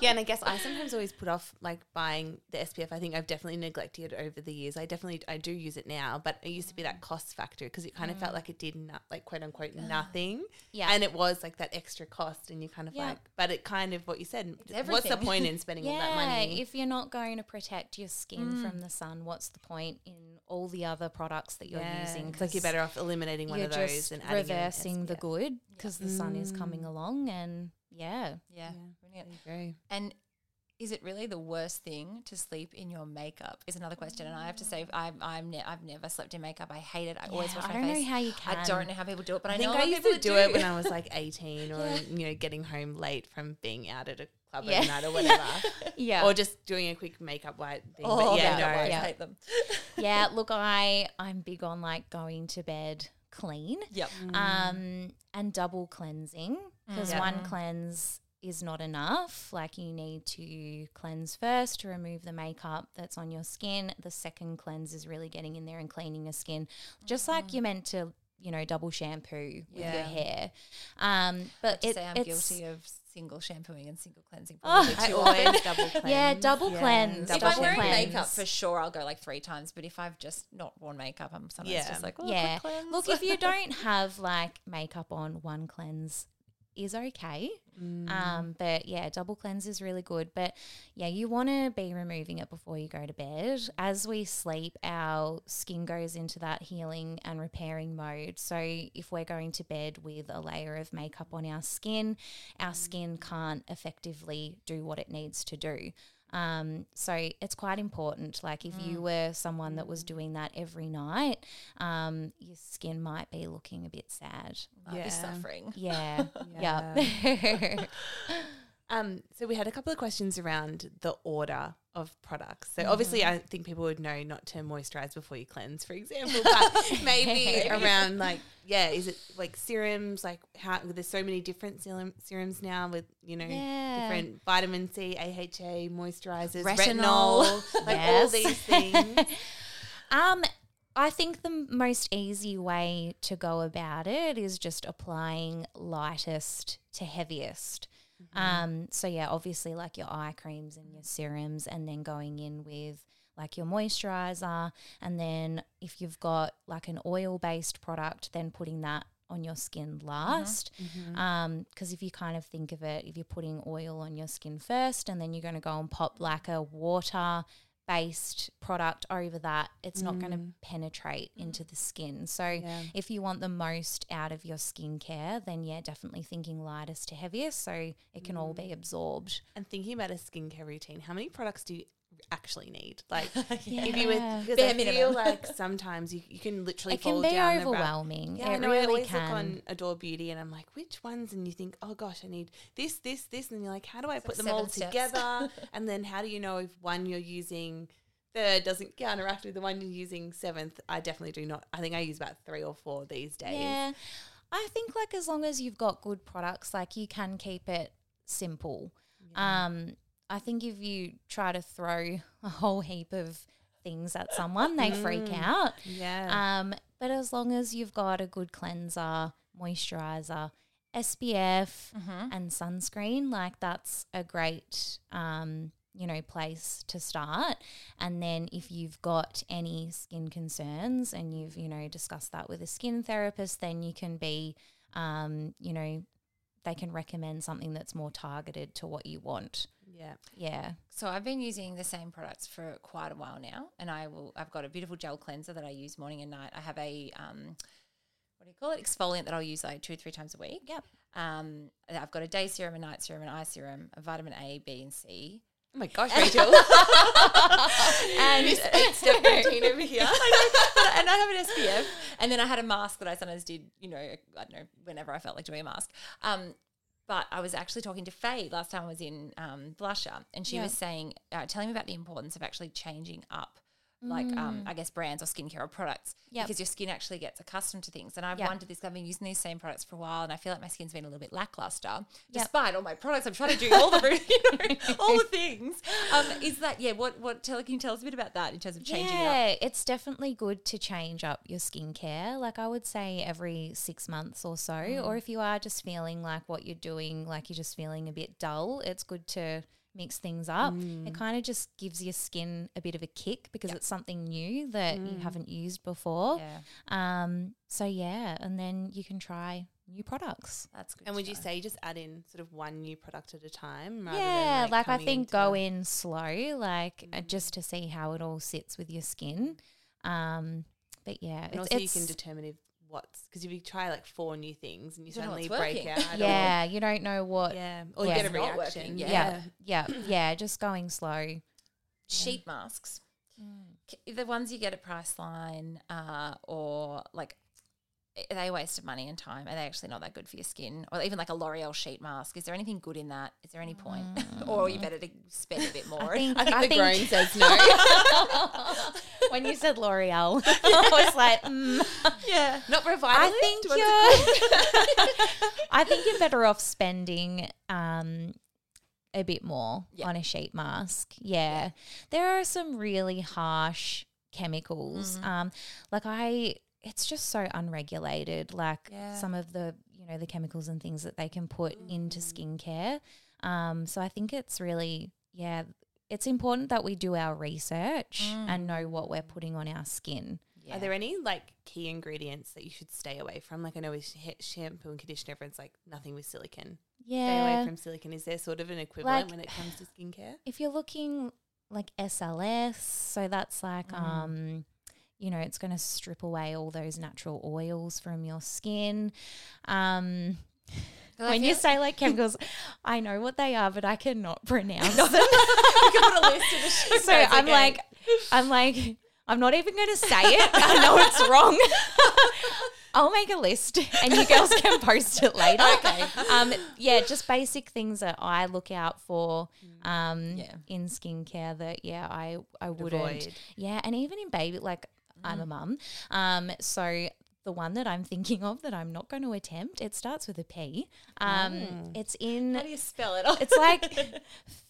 yeah, and I guess I sometimes always put off like buying the SPF. I think I've definitely neglected it over the years. I definitely I do use it now, but it used to be that mm. cost factor because it kind of felt like it did not like quote unquote nothing. Yeah. and it was like that extra cost, and you kind of Yeah. like, but it kind of what you said. What's the point in <laughs> spending all that money? if you're not going to protect your skin mm. from the sun, what's the point in all the other products that you're Yeah, using? it's like you're better off eliminating one of those just and adding reversing the good because the sun is mm. coming along, and yeah, yeah, brilliant. There. And is it really the worst thing to sleep in your makeup? Is another question. And I have to say, I'm, I'm ne- I've never slept in makeup. I hate it. I always Yeah, wash I my don't know face. how you can. I don't know how people do it, but I, I think know I used people to do it when I was like 18 <laughs> or, Yeah. you know, getting home late from being out at a club Yeah. at night or whatever. <laughs> yeah. Or just doing a quick makeup white thing. Oh, but yeah, no. I yeah. hate them. <laughs> yeah, look, I I'm big on like going to bed clean, Yep. um, and double cleansing because Yeah. one cleanse is not enough. Like you need to cleanse first to remove the makeup that's on your skin. The second cleanse is really getting in there and cleaning your skin, just like you're meant to. You know, double shampoo with Yeah. your hair, um, but To it, say I'm it's guilty of single shampooing and single cleansing. Oh, Probably I too always double cleanse. Yeah, double cleanse, If double I'm wearing cleanse. makeup for sure, I'll go like three times. But if I've just not worn makeup, I'm sometimes Yeah. just like, oh, yeah. quick cleanse. Look, if you <laughs> don't have like makeup on, one cleanse is okay. Um, but yeah, double cleanse is really good. But yeah, you want to be removing it before you go to bed. As we sleep, our skin goes into that healing and repairing mode. So if we're going to bed with a layer of makeup on our skin, our skin can't effectively do what it needs to do. Um, so it's quite important. Like if you were someone that was doing that every night, um, your skin might be looking a bit sad. I'll Yeah. be suffering. Yeah. <laughs> Yep. <laughs> <laughs> Um, so we had a couple of questions around the order of products. So obviously, I think people would know not to moisturize before you cleanse, for example. But <laughs> maybe around like, yeah, is it like serums? Like how there's so many different serum, serums now with you know Yeah. different vitamin C, AHA, moisturizers, Retinol. retinol, <laughs> like all Yes. these things. <laughs> Um, I think the most easy way to go about it is just applying lightest to heaviest. Mm-hmm. Um, so yeah, obviously like your eye creams and your serums, and then going in with like your moisturizer, and then if you've got like an oil based product, then putting that on your skin uh-huh. last. Mm-hmm. Um, because if you kind of think of it, if you're putting oil on your skin first and then you're going to go and pop like a water based product over that, it's not going to mm. penetrate mm. into the skin. So Yeah. if you want the most out of your skincare, then yeah, definitely thinking lightest to heaviest so it can all be mm. absorbed. And thinking about a skincare routine, how many products do you actually need? <laughs> Like, if you were, Yeah. because Bare I feel minimum. like <laughs> sometimes you, you can literally It can be down the overwhelming. Yeah, it I know. really I always can. look on Adore Beauty and I'm like, which ones? And you think, oh gosh, I need this, this, this, and you're like, how do I put them all steps. together? <laughs> and then how do you know if one you're using third doesn't counteract with the one you're using seventh? I definitely do not. I think I use about three or four these days. Yeah. I think like as long as you've got good products, like you can keep it simple. Um, I think if you try to throw <laughs> a whole heap of things at someone, they freak out. Yeah. Um, but as long as you've got a good cleanser, moisturizer, SPF, and sunscreen, like that's a great, um, you know, place to start. And then if you've got any skin concerns and you've, you know, discussed that with a skin therapist, then you can be, um, you know, they can recommend something that's more targeted to what you want. Yeah. Yeah. So I've been using the same products for quite a while now, and I will. I've got a beautiful gel cleanser that I use morning and night. I have a um, what do you call it? Exfoliant that I'll use like two or three times a week. Yep. Um, I've got a day serum, a night serum, an eye serum, a vitamin A, B, and C. Oh my gosh, Rachel. <laughs> And Step routine over here. <laughs> But- and I have an SPF, and then I had a mask that I sometimes did. You know, I don't know whenever I felt like doing a mask. Um, but I was actually talking to Faye last time I was in um, Blusha, and she Yeah. was saying, uh, telling me about the importance of actually changing up. Like, um, I guess brands or skincare or products Yep. because your skin actually gets accustomed to things. And I've Yep. wondered this. I've been using these same products for a while, and I feel like my skin's been a little bit lackluster, Yep. despite all my products. I'm trying to do all the, <laughs> you know, all the things. Um, is that yeah? What what? Tell, can you tell us a bit about that in terms of changing up? yeah, it's definitely good to change up your skincare. Like I would say every six months or so. Mm. Or if you are just feeling like what you're doing, like you're just feeling a bit dull, it's good to mix things up. Mm. It kind of just gives your skin a bit of a kick because it's something new that you haven't used before. Yeah, Um, so yeah, and then you can try new products. that's good. And to would you say you just add in sort of one new product at a time? Rather yeah, than, like, I think into- go in slow, like uh, just to see how it all sits with your skin. Um, but yeah, And it's, also, you it's- can determine if what's because if you try like four new things and you You suddenly break working. out, <laughs> or- yeah, you don't know what. yeah, or Yeah. you get a reaction. working, Yeah, yeah, yeah, Just going slow. sheet masks. K- The ones you get at Priceline uh, or like are they a waste of money and time? Are they actually not that good for your skin? Or even like a L'Oreal sheet mask. Is there anything good in that? Is there any point? <laughs> or are you better to spend a bit more? I think, I think I the groan think <laughs> says no. <laughs> when you said L'Oreal, I was like, mm, yeah. Not for a I vitalist. think What's it called? you're, I think you're better off spending um, a bit more Yeah. on a sheet mask. Yeah. there are some really harsh chemicals. Um, like I, it's just so unregulated. Like Yeah. some of the, you know, the chemicals and things that they can put into skincare. Um, so I think it's really, yeah, it's important that we do our research and know what we're putting on our skin. Yeah. Are there any like key ingredients that you should stay away from? Like I know with sh- shampoo and conditioner, everyone's like nothing with silicon. Yeah, Stay away from silicon. Is there sort of an equivalent Like- when it comes to skincare? if you're looking like SLS, so that's like Mm. um you know, it's going to strip away all those natural oils from your skin. Um when you say like <laughs> chemicals, I know what they are, but I cannot pronounce them. <laughs> you can put a list in the <laughs> so I'm okay. like, I'm like, I'm not even going to say it. I know it's wrong. I'll make a list, and you girls can post it later. Okay. Um, yeah, just basic things that I look out for. Um, Yeah. in skincare that yeah, I I wouldn't. avoid. Yeah, and even in baby, like I'm a mum. Um, so the one that I'm thinking of that I'm not going to attempt, it starts with a P. Um, it's in. How do you spell it? It's like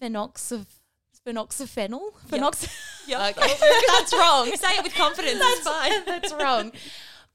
phenoxy <laughs> phenoxyphenol. Phenox- yeah. <laughs> That's wrong. Say it with confidence. it's fine. <laughs> That's wrong.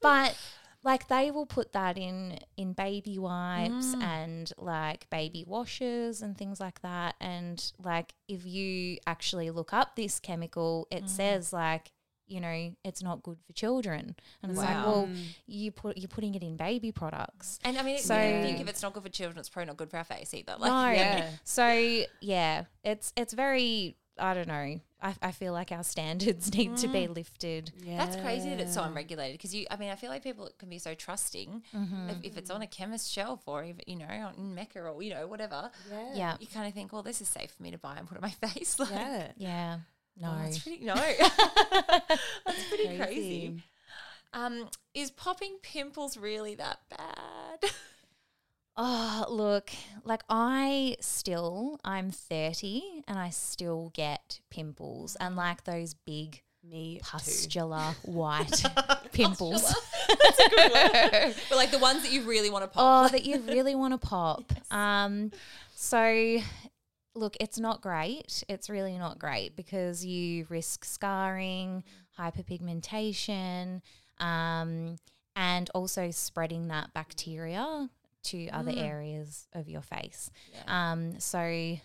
But like they will put that in in baby wipes Mm. and like baby washes and things like that. And like if you actually look up this chemical, Mm. it says like you know, it's not good for children. And it's like, well, you put you're putting it in baby products. And I mean, So- so, you think if it's not good for children, it's probably not good for our face either. Like, no. yeah. So yeah, it's it's very I don't know. I, I feel like our <laughs> standards need to Mm. be lifted. That's crazy that it's so unregulated because you. I mean, I feel like people can be so trusting Mm-hmm. if, if it's on a chemist shelf or if, you know in Mecca or you know whatever. Yeah. Yeah. You kind of think, well, this is safe for me to buy and put on my <laughs> face. Like, Yeah. Yeah. No. oh, that's pretty. No, <laughs> <laughs> that's pretty crazy. Crazy. Um, is popping pimples really that bad? <laughs> Oh, look, like I still, I'm 30 and I still get pimples and like those big Me too. pustular white pimples. That's a good word. But like the ones that you really want to pop. Oh, that you really want to pop. Um, so look, it's not great. It's really not great because you risk scarring, hyperpigmentation, um, and also spreading that bacteria to other areas of your face. Yeah. Um, so yeah,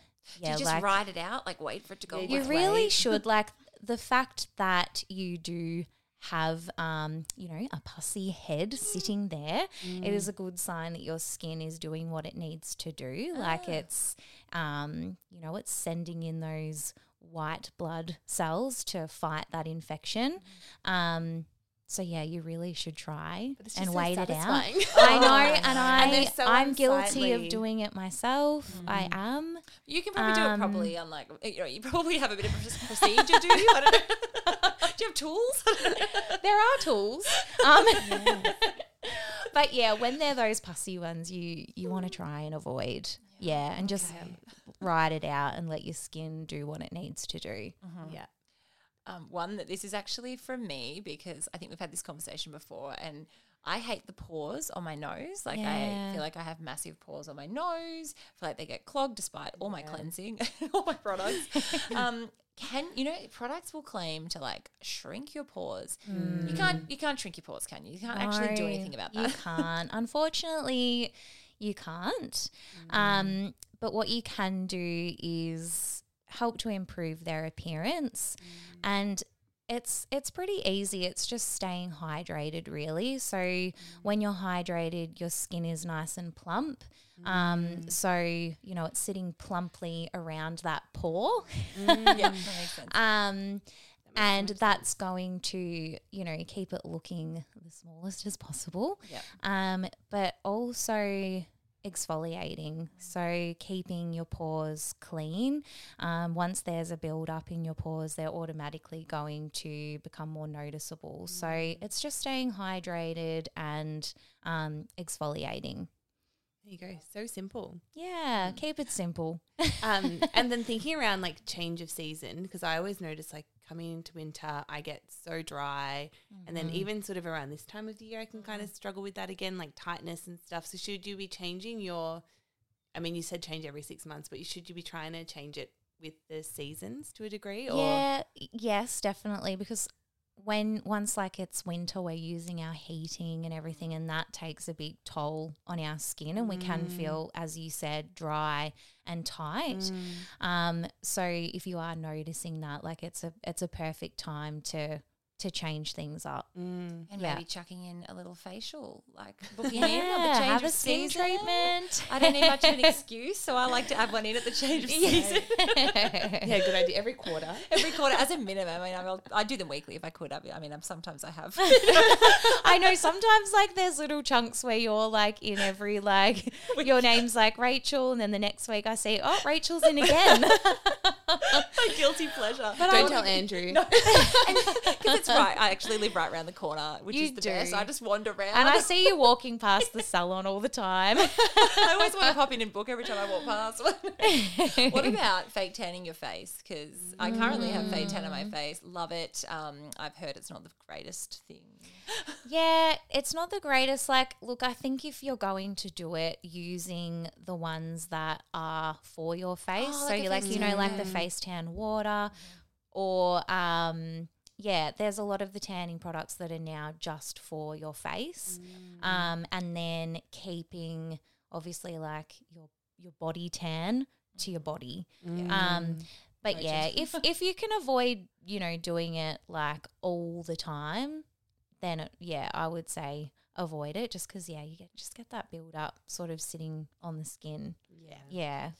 you just like ride it out, like wait for it to go. Yeah, you really should like the fact that you do have um you know a pussy head sitting there it is a good sign that your skin is doing what it needs to do. Like it's um you know it's sending in those white blood cells to fight that infection. Um so yeah you really should try and just so wait it out. <laughs> I know, and I they're so I'm guilty of doing it myself. I am. You can probably do it Um, properly, unlike you know, you probably have a bit of a procedure, do you? I don't know. <laughs> do you have tools? <laughs> there are tools. Um, but yeah, when they're those pussy ones, you you want to try and avoid. Yeah, and just ride it out and let your skin do what it needs to do. yeah. Um, one that this is actually from me because I think we've had this conversation before, and I hate the pores on my nose. Like Yeah. I feel like I have massive pores on my nose. I feel like they get clogged despite all my cleansing, <laughs> all my products. <laughs> um, can you know products will claim to like shrink your pores? You can't you can't shrink your pores, can you? You can't actually do anything about that. You can't. Unfortunately, you can't. Um, but what you can do is help to improve their appearance, and it's it's pretty easy. It's just staying hydrated, really. So when you're hydrated, your skin is nice and plump. Um, so you know it's sitting plumply around that pore. <laughs> yeah, that. Um, and that's going to, you know, keep it looking the smallest as possible. Yep. Um, but also exfoliating. So keeping your pores clean. Um, once there's a build up in your pores, they're automatically going to become more noticeable. So it's just staying hydrated and um, exfoliating. There you go. So simple. Yeah, keep it simple. Um, <laughs> and then thinking around like change of season, because I always notice like coming into winter, I get so dry. And then mm-hmm. even sort of around this time of the year, I can kind of mm. struggle with that again, like tightness and stuff. So should you be changing your, I mean, you said change every six months, but should you be trying to change it with the seasons to a degree? Or Yeah, yes, definitely. Because when once like it's winter, we're using our heating and everything, and that takes a big toll on our skin, and we can feel, as you said, dry and tight. Um, so if you are noticing that, like it's a it's a perfect time to to change things up. Mm. And Yeah. maybe chucking in a little facial, like <laughs> booking in Yeah, at the change have of a skin season. treatment. I don't need much of an <laughs> excuse, so I like to add one in at the change of <laughs> season. Yeah, good idea. Every quarter. Every quarter, as a minimum. I mean, I'll, I do them weekly if I could. I mean, I mean, I'm, sometimes I have. I know sometimes like there's little chunks where you're like in every like your name's like Rachel and then the next week I see oh Rachel's in again. <laughs> a guilty pleasure. But Don't tell Andrew. because <laughs> it's right. I actually live right around the corner, which You is the do. best. I just wander around. and I see you walking past the salon all the time. <laughs> I always want to pop in and book every time I walk past. what about fake tanning your face? Because I currently have fake tan on my face. Love it. Um, I've heard it's not the greatest thing. Yeah, it's not the greatest. Like, look, I think if you're going to do it using the ones that are for your face, Oh, so like a you like face you know like the yeah. Face tan water, or um, yeah, there's a lot of the tanning products that are now just for your face, um, and then keeping obviously like your your body tan to your body. Um, but yeah, if <laughs> if you can avoid, you know, doing it like all the time, then it, yeah, I would say avoid it just because yeah, you get just get that build up sort of sitting on the skin. Yeah. Yeah,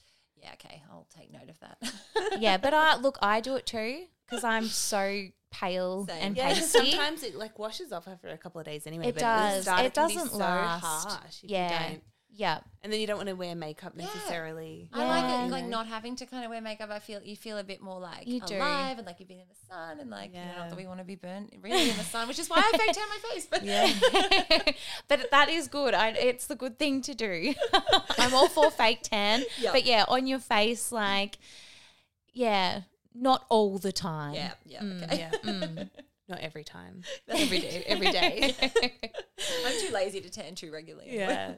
Yeah, okay, I'll take note of that. <laughs> yeah. But I look, I do it too because I'm <laughs> so pale Same. and Yeah, pasty. sometimes it like washes off after a couple of days anyway. It but at the does. start, It can be doesn't so last. harsh if Yeah. You yeah, And then you don't want to wear makeup Yeah. necessarily. I like it, like not having to kind of wear makeup. I feel you feel a bit more like You do. alive and like you've been in the sun and like you know, Yeah. not that we want to be burnt really in the sun, which is why I fake tan my face. But Yeah. <laughs> but that is good. I, it's the good thing to do. <laughs> I'm all for fake tan, Yep. but yeah, on your face, like, yeah, not all the time. yeah, yeah, Mm, okay. Yeah. Mm. <laughs> Not every time. <laughs> Every day. Every day. <laughs> I'm too lazy to tan too regularly. Yeah.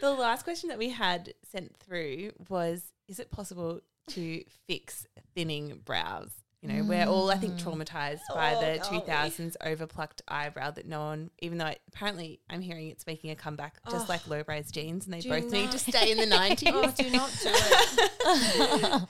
the last question that we had sent through was Is it possible to fix thinning brows? You know, we're all, I think, mm. traumatized oh, by Oh, the aren't we? 2000s overplucked eyebrow that no one, even though it, apparently I'm hearing it's making a comeback, just like low rise jeans, and they Do both need to stay in the 90s. <laughs> Oh, do not do it.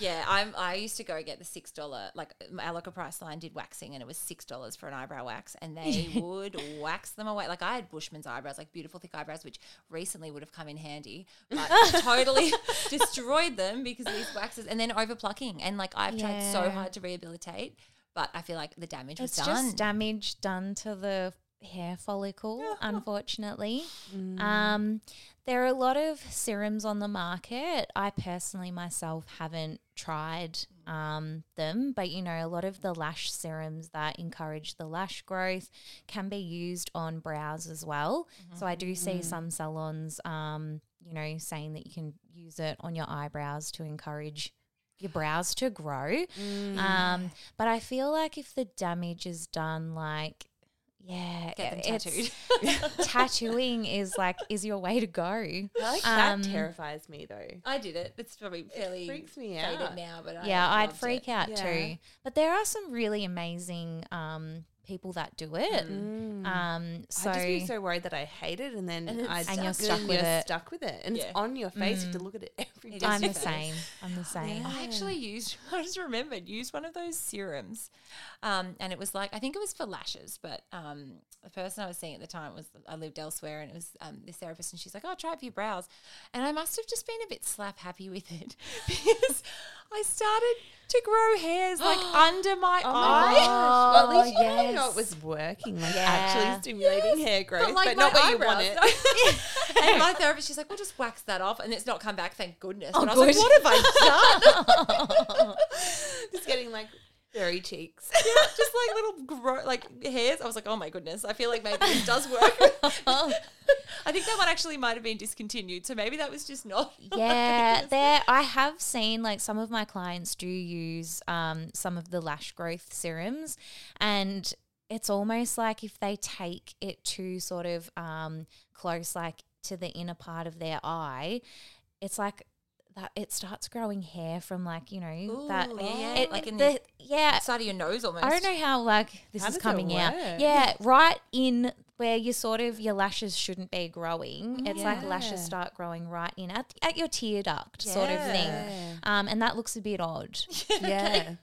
yeah, I'm. I used to go get the six dollar like our local Priceline did waxing, and it was six dollars for an eyebrow wax, and they <laughs> would wax them away. Like I had Bushman's eyebrows, like beautiful thick eyebrows, which recently would have come in handy, but <laughs> totally destroyed them because of these waxes, and then over plucking, and like I've tried so Yeah. Hard to rehabilitate, but I feel like the damage was It's done. just damage done to the hair follicle, unfortunately. Mm. Um, there are a lot of serums on the market. I personally myself haven't tried um, them, but you know, a lot of the lash serums that encourage the lash growth can be used on brows as well. So I do see some salons, um, you know, saying that you can use it on your eyebrows to encourage your brows to grow. Um, but I feel like if the damage is done, like, yeah, Get them tattooed. <laughs> tattooing is like is your way to go. Like, Um, that terrifies me, though. I did it. It's probably fairly freaks me out. now, but yeah, I I'd freak it. out Yeah. too. But there are some really amazing um, people that do it. Mm. Um, so I'd just be so worried that I hate it, and then And I stuck. And you're stuck with you're it. Stuck with it, and Yeah. it's on your face. You have to look at it <laughs> every It day. I'm the same. I'm the same. I actually used, <laughs> I just remembered, used one of those serums. Um, and it was like, I think it was for lashes, but um, the person I was seeing at the time was, I lived elsewhere and it was um, this therapist and she's like, oh, try it for your brows. And I must have just been a bit slap happy with it <laughs> because I started to grow hairs like <gasps> under my Oh my eye. gosh. Well, at least you yes. Know it was working, like actually stimulating hair growth, but, like not my where you want it. <laughs> and my therapist, she's like, "Well, just wax that off," and it's not come back. Thank goodness. Oh, and I was good. like, "What have I done?" <laughs> Just getting like furry cheeks. Yeah, just like little gro- like hairs. I was like, "Oh my goodness!" I feel like maybe this does work. <laughs> I think that one actually might have been discontinued, so maybe that was just not. Yeah, there. I have seen like some of my clients do use um, some of the lash growth serums, and it's almost like if they take it too sort of um, close, like to the inner part of their eye, it's like that. It starts growing hair from like you know that. Ooh, yeah, yeah, It, like in the, the yeah, side of your nose almost. I don't know how like this How is coming out. Yeah, right in where you sort of your lashes shouldn't be growing. It's like lashes start growing right in at, at your tear duct sort of thing. Um, and that looks a bit odd. <laughs> Yeah. <laughs> <laughs> and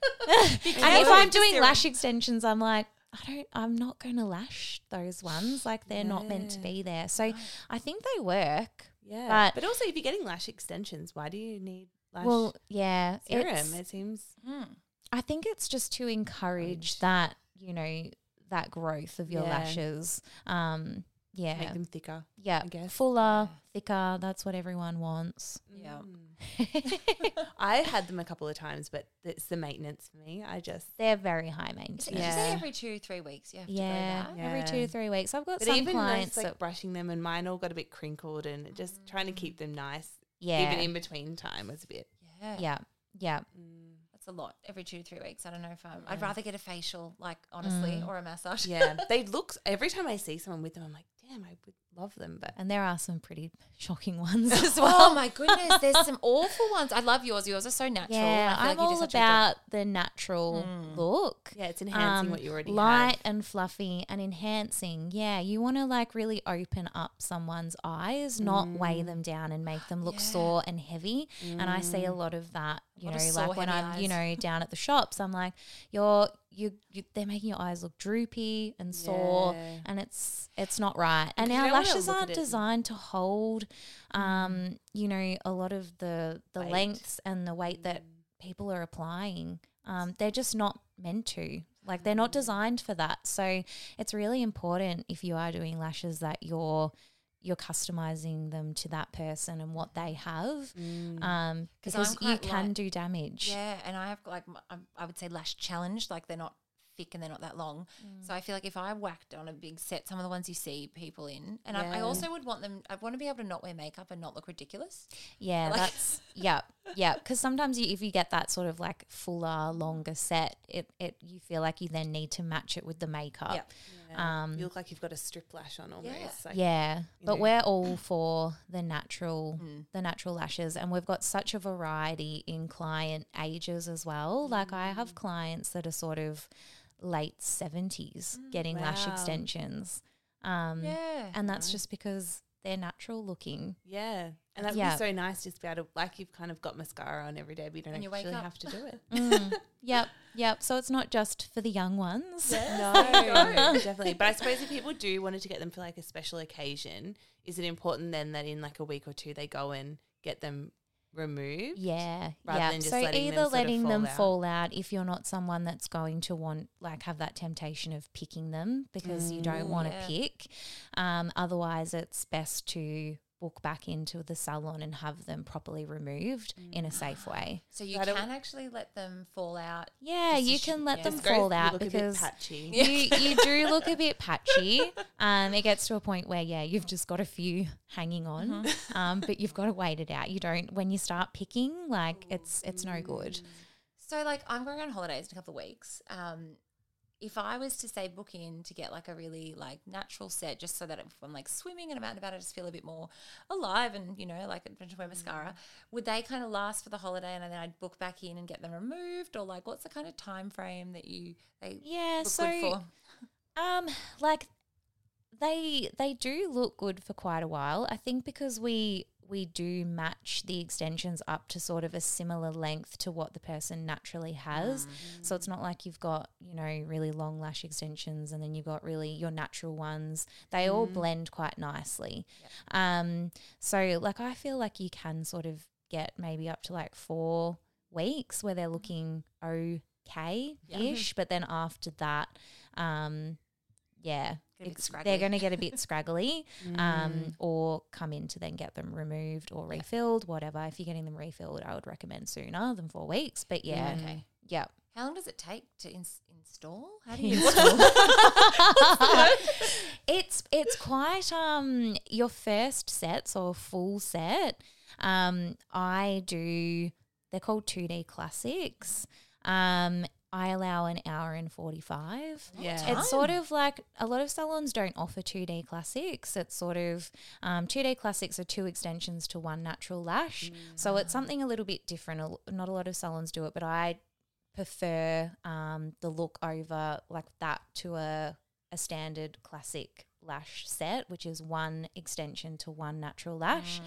if I'm doing lash extensions, I'm like, I don't. I'm not going to lash those ones. Like they're not meant to be there. So I think they work. Yeah. But- But, also, if you're getting lash extensions, why do you need lash well, yeah, serum? It seems. Hmm. I think it's just to encourage that you know that growth of your Yeah. lashes. Um, yeah, Make them thicker. yeah, I guess. fuller, thicker. That's what everyone wants. Yeah. Mm. <laughs> I had them a couple of times, but it's the maintenance for me. I just. They're very high Did maintenance. you say Yeah. every two, three weeks you have Yeah, to go back? every two three weeks. I've got But some even clients nice, like that, brushing them, and mine all got a bit crinkled, and it just trying to keep them nice. yeah, Even in between time was a bit. Yeah. yeah, yeah. Mm. That's a lot. Every two, three weeks. I don't know if I'm, I'd rather get a facial, like honestly, mm. or a massage. Yeah, <laughs> they look. Every time I see someone with them, I'm like, damn, I would love them, but And there are some pretty <laughs> shocking ones <laughs> as well. Oh well. my goodness, there's some awful ones. I love yours. Yours are so natural. yeah, I'm like all just have to do- about the natural mm. look. yeah, it's enhancing um, what you already have. light have. and fluffy and enhancing. Yeah, you want to like really open up someone's eyes, not weigh mm. them down and make them look Yeah. sore and heavy. And I see a mm. lot of that you know, like when I'm, you know, down at the shops, I'm like, you're you, you they're making your eyes look droopy and sore, Yeah. and it's it's not right. And our lashes aren't Mm. designed to hold, um, you know, a lot of the the Weight. lengths and the weight that Mm. people are applying. Um, they're just not meant to. Like they're not designed for that. So it's really important if you are doing lashes that you're you're customizing them to that person and what they have, Mm. um, 'Cause because you can light- do damage. Yeah, and I have like I would say lash challenged, like they're not thick and they're not that long. So I feel like if I whacked on a big set, some of the ones you see people in, and I, I also would want them. I want to be able to not wear makeup and not look ridiculous. Yeah, Like- that's <laughs> yeah, yeah. Because sometimes you, if you get that sort of like fuller, longer set, it it you feel like you then need to match it with the makeup. Yeah. Yeah. Um, you look like you've got a strip lash on almost. Like, yeah, but know. we're all for the natural, Mm. the natural lashes, and we've got such a variety in client ages as well. Like I have Mm. clients that are sort of late seventies getting lash extensions, um, Yeah, and that's just because they're natural looking. Yeah. And that would Yeah. be so nice just to be able to, like, you've kind of got mascara on every day, but you don't And you actually up. have to do it. <laughs> Mm. yep, yep. So it's not just for the young ones. <laughs> No, <laughs> definitely. But I suppose if people do wanted to get them for like a special occasion, is it important then that in like a week or two they go and get them removed? Yeah, Rather yeah. than just so letting them either of letting them fall out. fall out if you're not someone that's going to want like have that temptation of picking them because you don't Mm. want to Yeah. pick. Um, otherwise, it's best to book back into the salon and have them properly removed in a safe way. so you I don't- can actually let them fall out. Yeah, Just to you sh- can let yeah. them Just fall you out because patchy. you you <laughs> do look a bit patchy. Um, it gets to a point where yeah, you've just got a few hanging on, Mm-hmm. um, but you've got to wait it out. You don't when you start picking like it's it's no good. So like I'm going on holidays in a couple of weeks. Um, if I was to say book in to get like a really like natural set, just so that if I'm like swimming and I'm out and about, I just feel a bit more alive and you know like I don't wear mascara. Would they kind of last for the holiday and then I'd book back in and get them removed, or like what's the kind of time frame that you they Yeah, look so good for? Um, like they they do look good for quite a while. I think because we we do match the extensions up to sort of a similar length to what the person naturally has. So it's not like you've got, you know, really long lash extensions and then you've got really your natural ones. They all blend quite nicely. Um so like I feel like you can sort of get maybe up to like 4 weeks where they're looking okay-ish, but then after that um yeah, Get a bit it's- scraggly. they're going to get a bit <laughs> scraggly, um, or come in to then get them removed or refilled, whatever. If you're getting them refilled, I would recommend sooner than four weeks. But yeah, Okay. yeah. How long does it take to ins- install? How do <laughs> you install? <laughs> it's it's quite um your first sets or full set. Um, I do. They're called two D classics. Um, I allow an hour and forty five. Yeah. It's sort of like a lot of salons don't offer two D classics. It's sort of um, two D classics are two extensions to one natural lash. So it's something a little bit different. Not a lot of salons do it, but I prefer um, the look over like that to a, a standard classic lash set, which is one extension to one natural lash.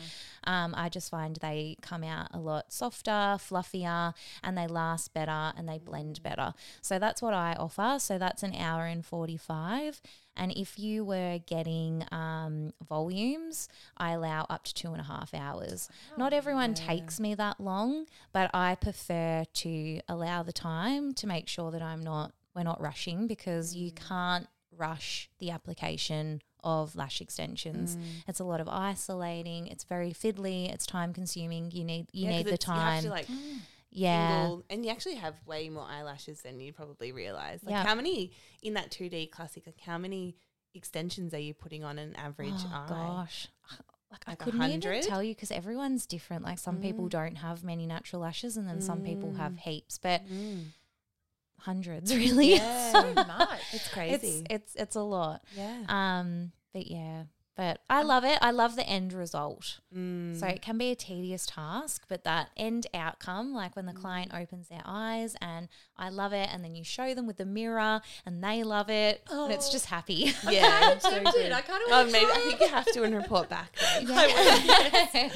Um, I just find they come out a lot softer, fluffier, and they last better and they blend better. So that's what I offer. So that's an hour and 45. And if you were getting um, volumes, I allow up to two and a half hours. Not everyone takes me that long, but I prefer to allow the time to make sure that I'm not, we're not rushing because you can't rush the application of lash extensions. It's a lot of isolating. It's very fiddly. It's time consuming. You need you Yeah, 'cause need the it's- You have time. to like <gasps> yeah. single, and you actually have way more eyelashes than you probably realize. Like Yeah. how many in that 2D classic? Like how many extensions are you putting on an average oh eye? gosh. <sighs> Like, I Like a couldn't even tell you because everyone's different. Like some people Mm. don't have many natural lashes, and then some people have Mm. heaps, but Mm. Hundreds <laughs> really. Yeah. so much? It's it's crazy. it's it's a lot. yeah. Um, but yeah, but I love it. I love the end result. Mm. So it can be a tedious task, but that end outcome, like when the client opens their eyes and I love it, and then you show them with the mirror and they love it, and it's Oh. just happy. <laughs> <laughs> Yeah, so tempted. good. I kinda Oh, wanna maybe I think you have to and report back. though. <laughs>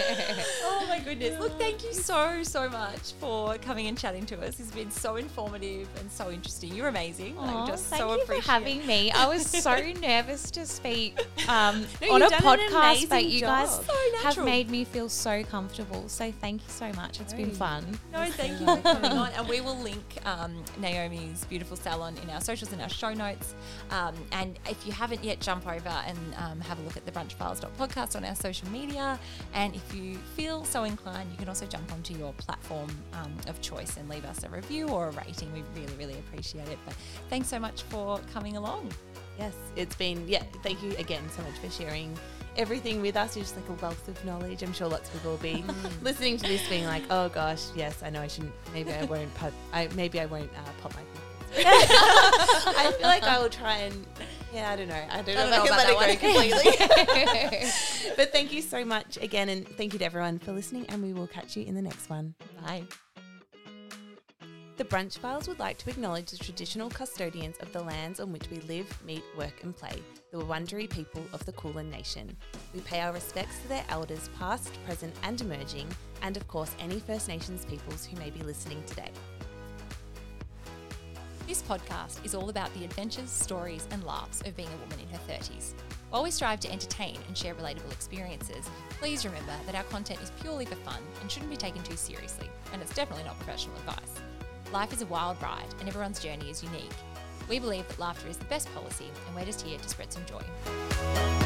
Oh my goodness. Look, thank you so, so much for coming and chatting to us. It's been so informative and so interesting. You're amazing. Aw, I just thank so you appreciate for having me. I was so nervous to speak um, No, on a you've done an podcast, but you guys. So have made me feel so comfortable. So thank you so much. It's been fun. No, thank you for coming on. And we will link um, Naomi's beautiful salon in our socials and our show notes. Um, and if you haven't yet, jump over and um, have a look at the brunchfiles.podcast on our social media. And if you feel so inclined, you can also jump onto your platform um, of choice and leave us a review or a rating. We really, really appreciate it. But thanks so much for coming along. Yes, it's been, yeah, thank you again so much for sharing everything with us. You're just like a wealth of knowledge. I'm sure lots of people will be <laughs> listening to this being like, oh gosh, yes, I know I shouldn't, maybe I won't pop, I, maybe I won't uh, pop my. <laughs> I feel like I will try and, yeah, I don't know. I don't know don't if I can about let that it go completely. <laughs> but thank you so much again. And thank you to everyone for listening. And we will catch you in the next one. Bye. The Brunch Files would like to acknowledge the traditional custodians of the lands on which we live, meet, work, and play, the Wurundjeri people of the Kulin Nation. We pay our respects to their elders, past, present, and emerging, and of course, any First Nations peoples who may be listening today. This podcast is all about the adventures, stories, and laughs of being a woman in her 30s. While we strive to entertain and share relatable experiences, please remember that our content is purely for fun and shouldn't be taken too seriously, and it's definitely not professional advice. Life is a wild ride, and everyone's journey is unique. We believe that laughter is the best policy, and we're just here to spread some joy.